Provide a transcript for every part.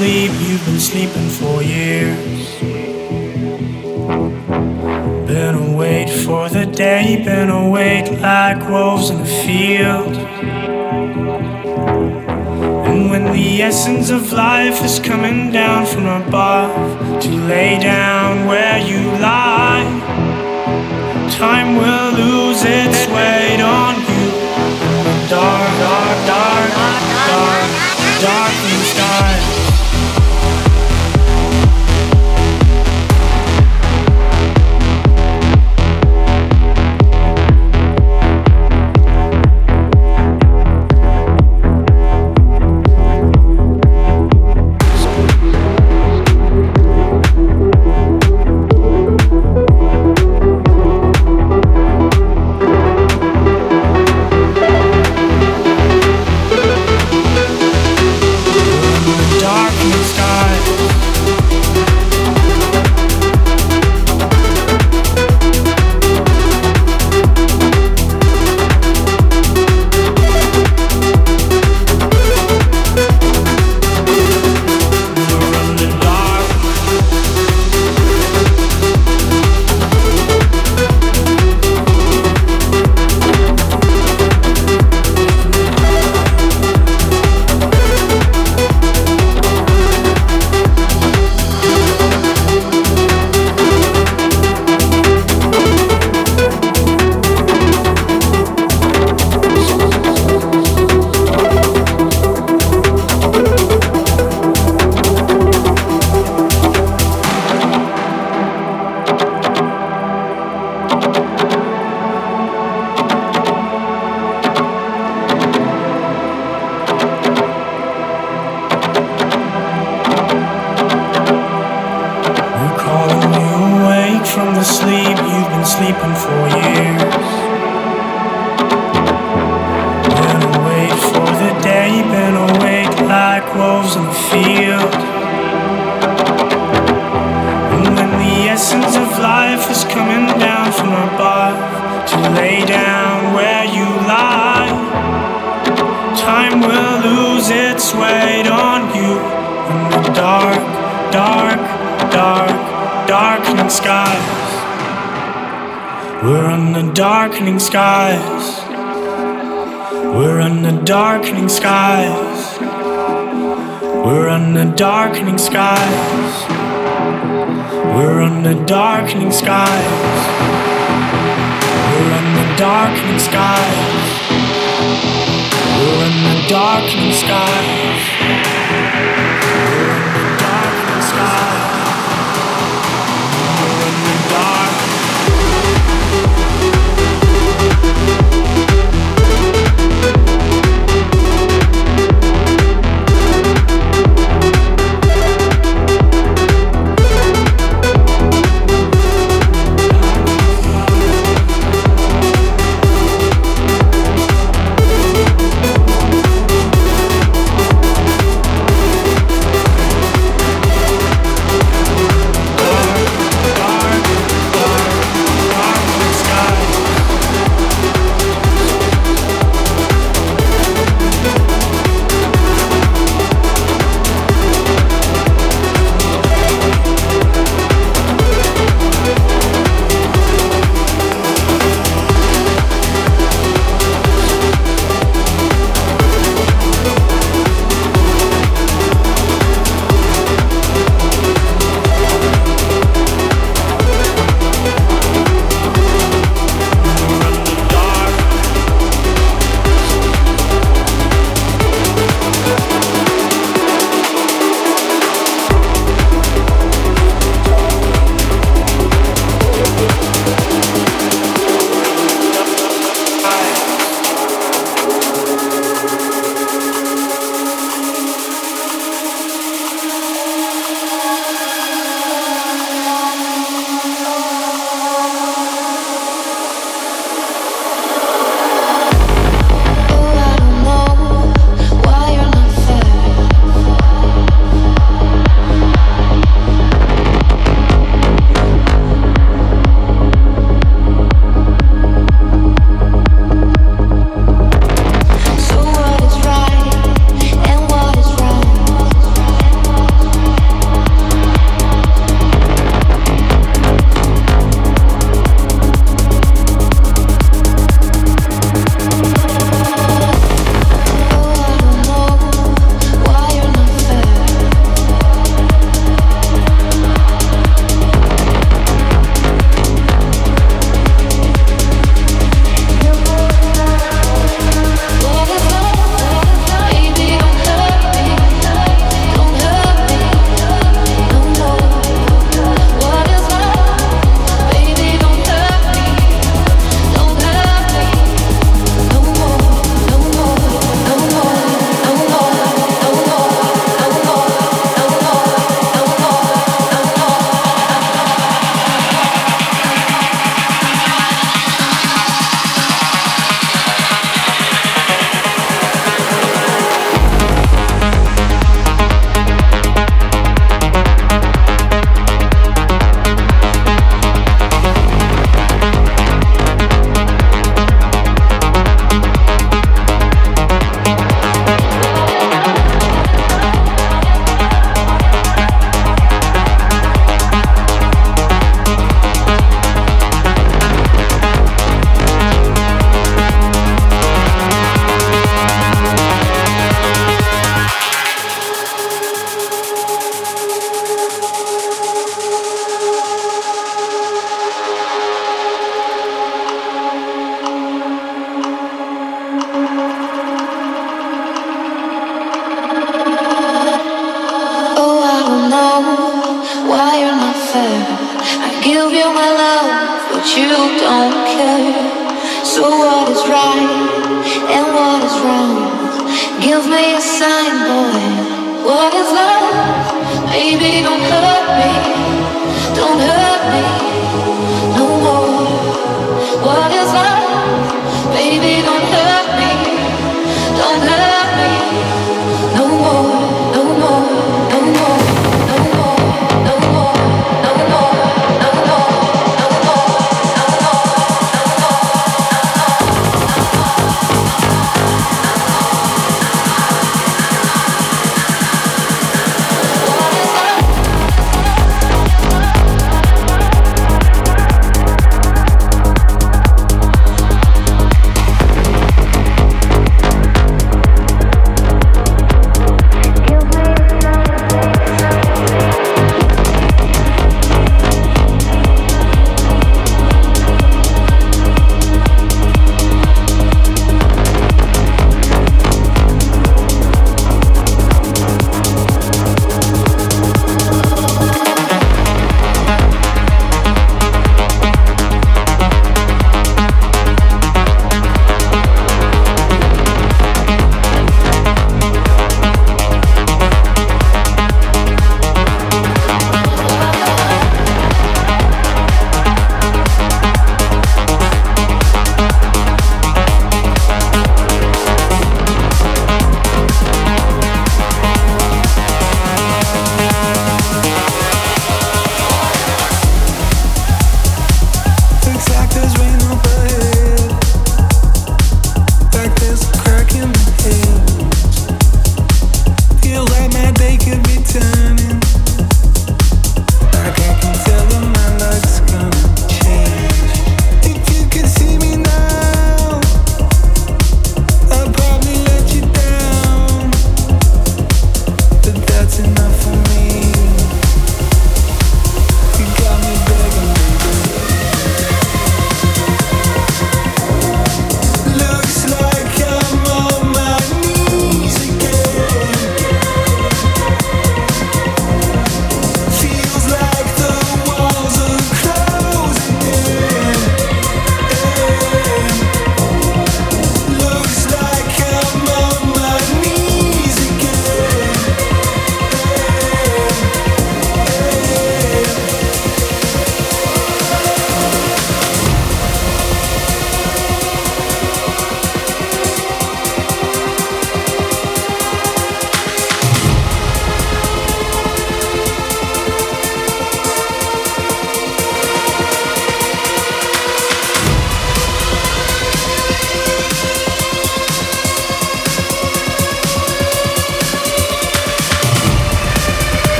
sleep you've been sleeping for years. Been awake for the day, been awake like wolves in the field. And when the essence of life is coming down from above to lay down where you lie, time will lose its weight on you. Dark, dark, dark, dark, darkening sky.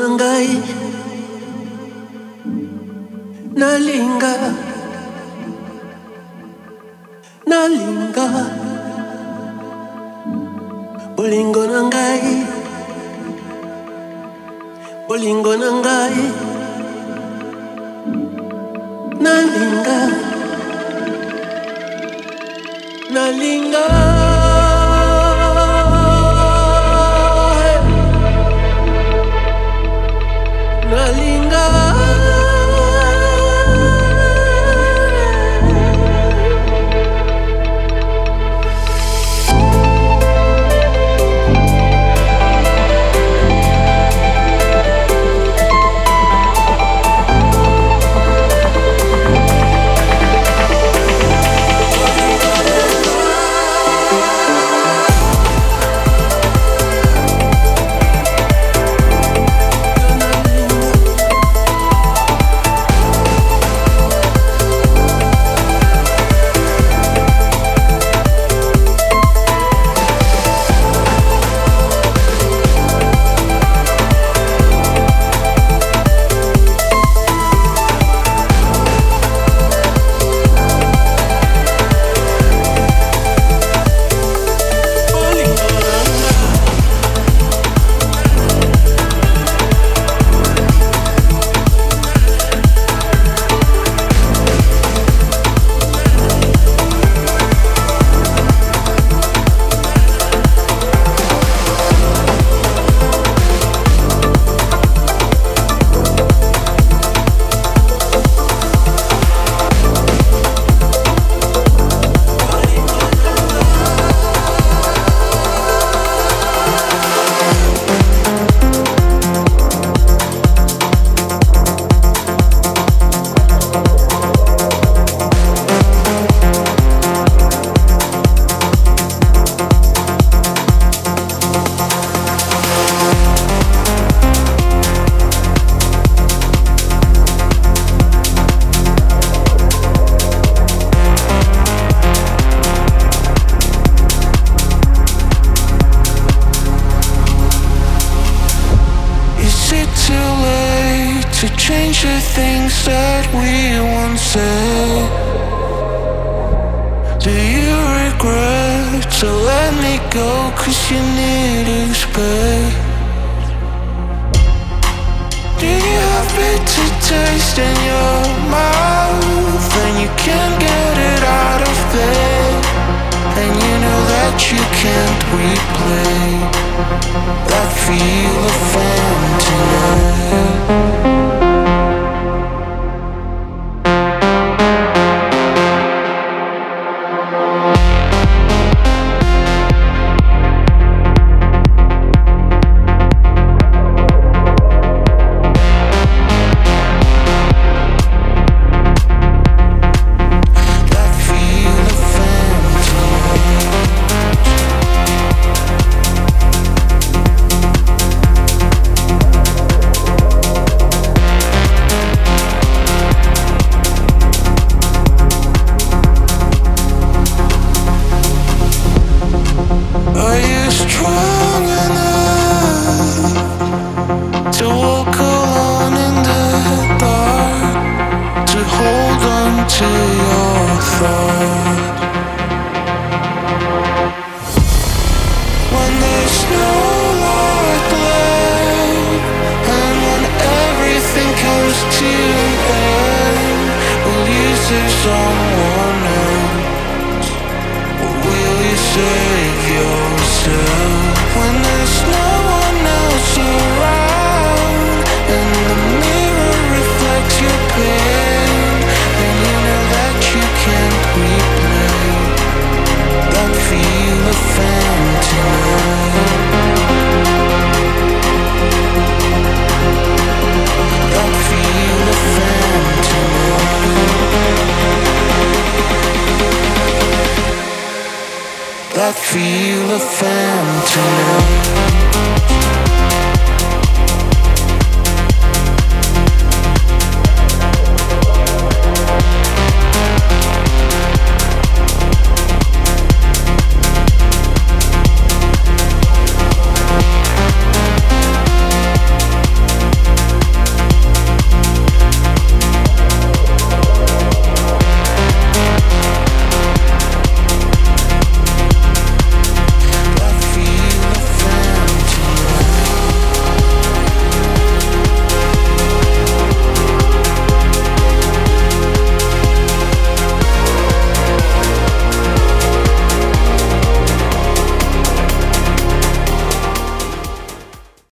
Na ngai. Nalinga. Nalinga. Bolingo na ngai. Bolingo na ngai. Nalinga. Nalinga